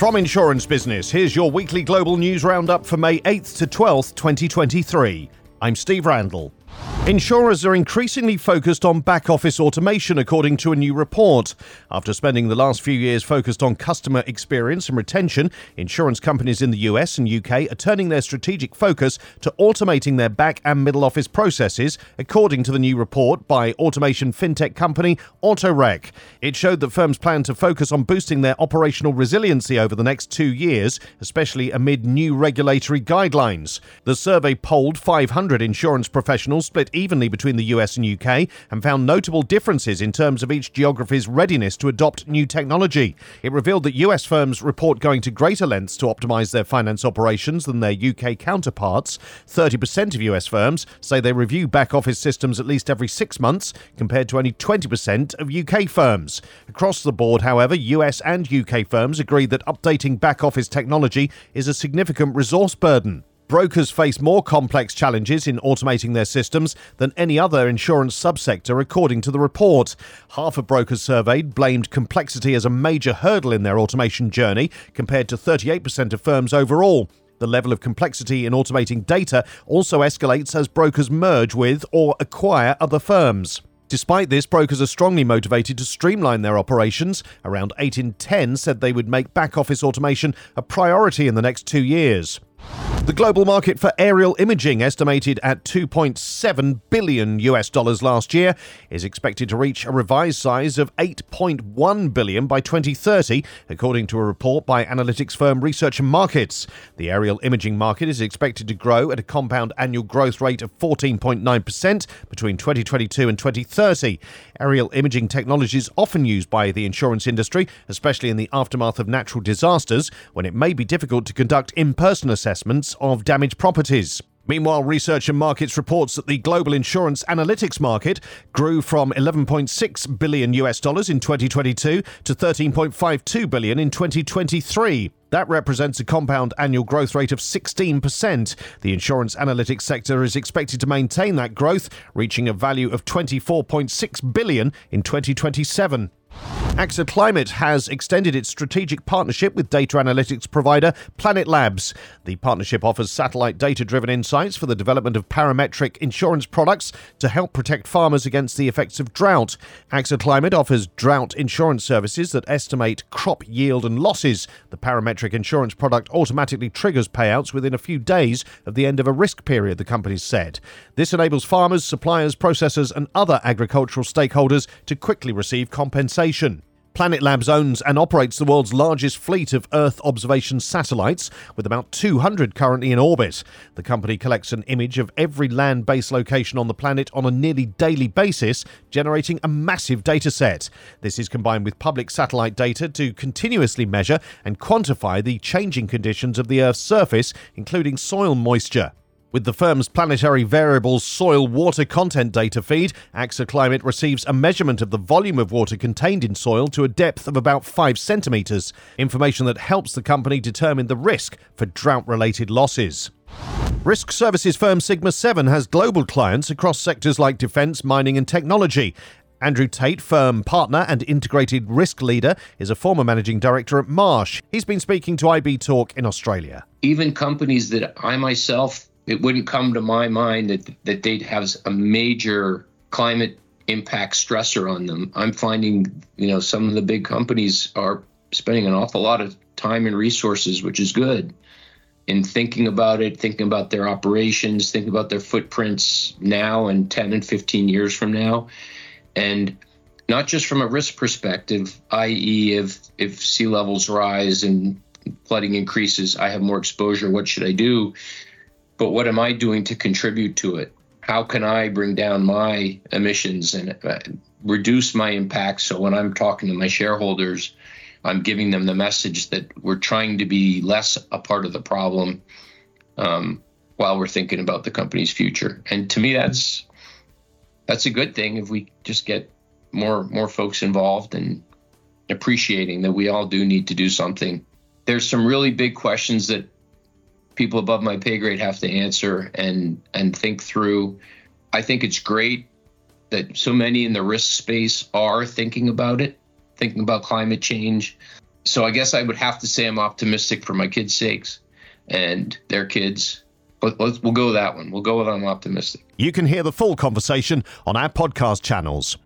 From Insurance Business, here's your weekly global news roundup for May 8th to 12th, 2023. I'm Steve Randall. Insurers are increasingly focused on back office automation, according to a new report. After spending the last few years focused on customer experience and retention, insurance companies in the US and UK are turning their strategic focus to automating their back and middle office processes, according to the new report by automation fintech company AutoRek. It showed that firms plan to focus on boosting their operational resiliency over the next two years, especially amid new regulatory guidelines. The survey polled 500 insurance professionals split evenly between the US and UK and found notable differences in terms of each geography's readiness to adopt new technology. It revealed that US firms report going to greater lengths to optimize their finance operations than their UK counterparts. 30% of US firms say they review back office systems at least every six months, compared to only 20% of UK firms. Across the board, however, US and UK firms agree that updating back office technology is a significant resource burden. Brokers face more complex challenges in automating their systems than any other insurance subsector, according to the report. Half of brokers surveyed blamed complexity as a major hurdle in their automation journey, compared to 38% of firms overall. The level of complexity in automating data also escalates as brokers merge with or acquire other firms. Despite this, brokers are strongly motivated to streamline their operations. Around 8 in 10 said they would make back office automation a priority in the next two years. The global market for aerial imaging, estimated at 2.7 billion US dollars last year, is expected to reach a revised size of 8.1 billion by 2030, according to a report by analytics firm Research Markets. The aerial imaging market is expected to grow at a compound annual growth rate of 14.9% between 2022 and 2030. Aerial imaging technology is often used by the insurance industry, especially in the aftermath of natural disasters, when it may be difficult to conduct in-person assessments of damaged properties. Meanwhile, Research and Markets reports that the global insurance analytics market grew from 11.6 billion US dollars in 2022 to 13.52 billion in 2023. That represents a compound annual growth rate of 16%. The insurance analytics sector is expected to maintain that growth, reaching a value of 24.6 billion in 2027. AXA Climate has extended its strategic partnership with data analytics provider Planet Labs. The partnership offers satellite data driven insights for the development of parametric insurance products to help protect farmers against the effects of drought. AXA Climate offers drought insurance services that estimate crop yield and losses. The parametric insurance product automatically triggers payouts within a few days of the end of a risk period, the company said. This enables farmers, suppliers, processors, and other agricultural stakeholders to quickly receive compensation. Planet Labs owns and operates the world's largest fleet of Earth observation satellites, with about 200 currently in orbit. The company collects an image of every land based location on the planet on a nearly daily basis, generating a massive data set. This is combined with public satellite data to continuously measure and quantify the changing conditions of the Earth's surface, including soil moisture. With the firm's planetary variables soil water content data feed, AXA Climate receives a measurement of the volume of water contained in soil to a depth of about 5 centimetres, information that helps the company determine the risk for drought related losses. Risk services firm Sigma 7 has global clients across sectors like defence, mining, and technology. Andrew Tate, firm partner and integrated risk leader, is a former managing director at Marsh. He's been speaking to IB Talk in Australia. Even companies that I myself it wouldn't come to my mind that that they'd have a major climate impact stressor on them. I'm finding, you know, some of the big companies are spending an awful lot of time and resources, which is good, in thinking about it, thinking about their operations, thinking about their footprints now and 10 and 15 years from now. And not just from a risk perspective, i.e., if if sea levels rise and flooding increases, I have more exposure. What should I do? But what am I doing to contribute to it? How can I bring down my emissions and uh, reduce my impact? So when I'm talking to my shareholders, I'm giving them the message that we're trying to be less a part of the problem um, while we're thinking about the company's future. And to me, that's that's a good thing if we just get more more folks involved and appreciating that we all do need to do something. There's some really big questions that people above my pay grade have to answer and and think through. I think it's great that so many in the risk space are thinking about it, thinking about climate change. so I guess I would have to say I'm optimistic for my kids' sakes and their kids. But let's, we'll go with that one. We'll go with I'm optimistic. You can hear the full conversation on our podcast channels.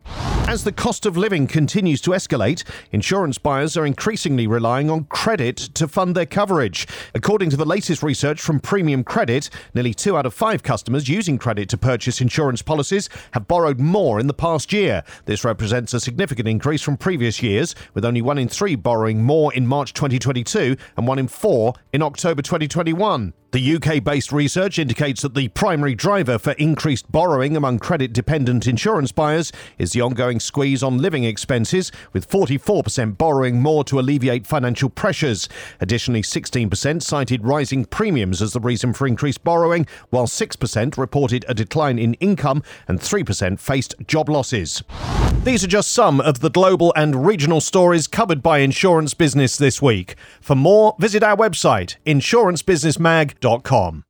As the cost of living continues to escalate, insurance buyers are increasingly relying on credit to fund their coverage. According to the latest research from Premium Credit, nearly two out of five customers using credit to purchase insurance policies have borrowed more in the past year. This represents a significant increase from previous years, with only one in three borrowing more in March 2022 and one in four in October 2021. The UK based research indicates that the primary driver for increased borrowing among credit dependent insurance buyers is the ongoing squeeze on living expenses, with 44% borrowing more to alleviate financial pressures. Additionally, 16% cited rising premiums as the reason for increased borrowing, while 6% reported a decline in income and 3% faced job losses. These are just some of the global and regional stories covered by Insurance Business this week. For more, visit our website, insurancebizmag.com.